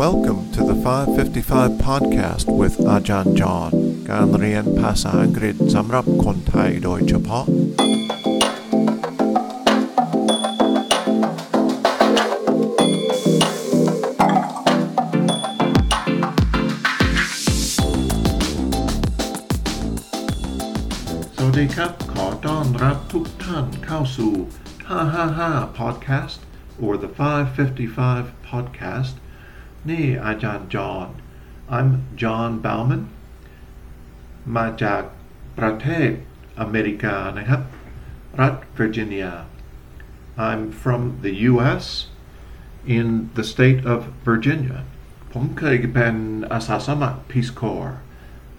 Welcome to the 555 podcast with อาจารย์จอห์นการเรียนภาษาอังกฤษสำหรับคนไทยโดยเฉพาะ สวัสดีครับ ขอต้อนรับทุกท่านเข้าสู่ 555 podcast or the 555 podcast นี่อาจารย์จอห์น I'm John Bauman มาจากประเทศอเมริกานะครับ รัฐ Virginia I'm from the US in the state of Virginia ผมเคยเป็นอาสาสมัคร Peace Corps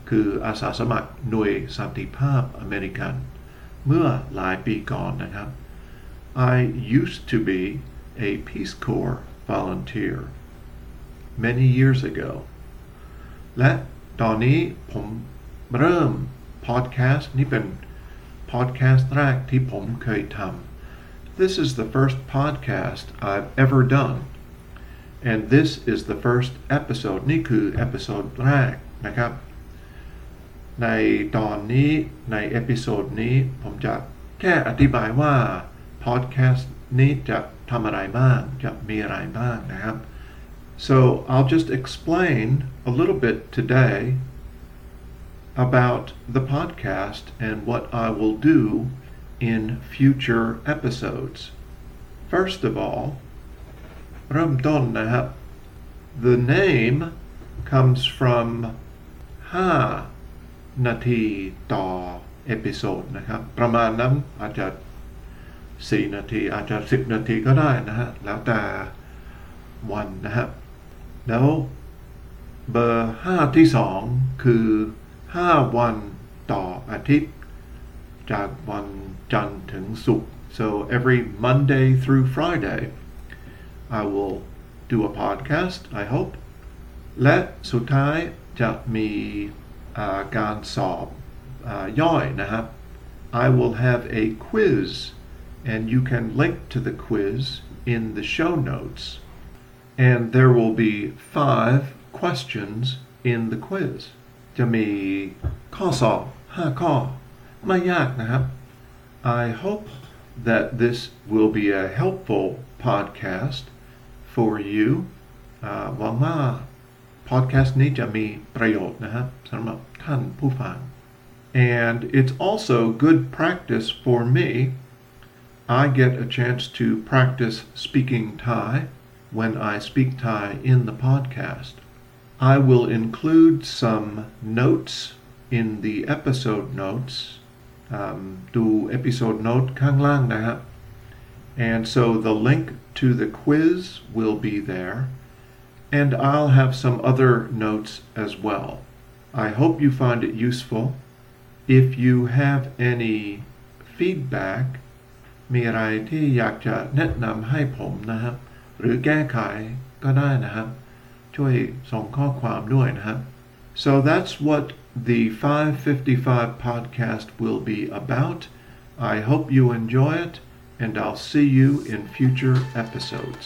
คืออาสาสมัครหน่วยสันติภาพอเมริกัน เมื่อหลายปีก่อนนะครับ I used to be a Peace Corps volunteer many years ago และตอนนี้ผมเริ่มพอดแคสต์นี่เป็นพอดแคสต์แรกที่ผมเคยทำ This is the first podcast I've ever done and this is the first episode นี่คือเอพิโซดแรกนะครับ ในตอนนี้ในเอพิโซดนี้ผมจะแค่อธิบายว่าพอดแคสต์นี้จะทำอะไรบ้าง จะมีอะไรบ้างนะครับ so I'll just explain a little bit today about the podcast and what I will do in future episodes. First of all, เริ่มต้นนะครับ the name comes from 5 นาทีต่อเอพิโซดนะครับ ประมาณนั้นอาจจะ 4 นาที อาจจะ 10 นาทีก็ได้นะฮะ แล้วแต่วันนะครับ แล้วเบอร์ 5 ที่ 2 คือ 5 วันต่ออาทิตย์ จากวันจันทร์ถึงศุกร์ so every Monday through Friday I will do a podcast I hope และสุดท้ายจะมีอ่าการสอบอาย่อยนะครับ I will have a quiz and you can link to the quiz in the show notes and there will be five questions in the quiz จะมีข้อสอบ5ข้อไม่ยากนะครับ I hope that this will be a helpful podcast for you อ่าหวังว่า podcast นี้จะมีประโยชน์นะครับสำหรับท่านผู้ฟัง and it's also good practice for me I get a chance to practice speaking Thai when I speak Thai in the podcast I will include some notes in the episode notes um, ดู episode note ข้างล่างนะครับ and so the link to the quiz will be there and I'll have some other notes as well. I hope you find it useful. If you have any feedback มีอะไรที่อยากจะแนะนำให้ผมนะครับ หรือแก้ไขก็ได้นะครับ ช่วยส่งข้อความด้วยนะครับ so that's what the 555 podcast will be about I hope you enjoy it and I'll see you in future episodes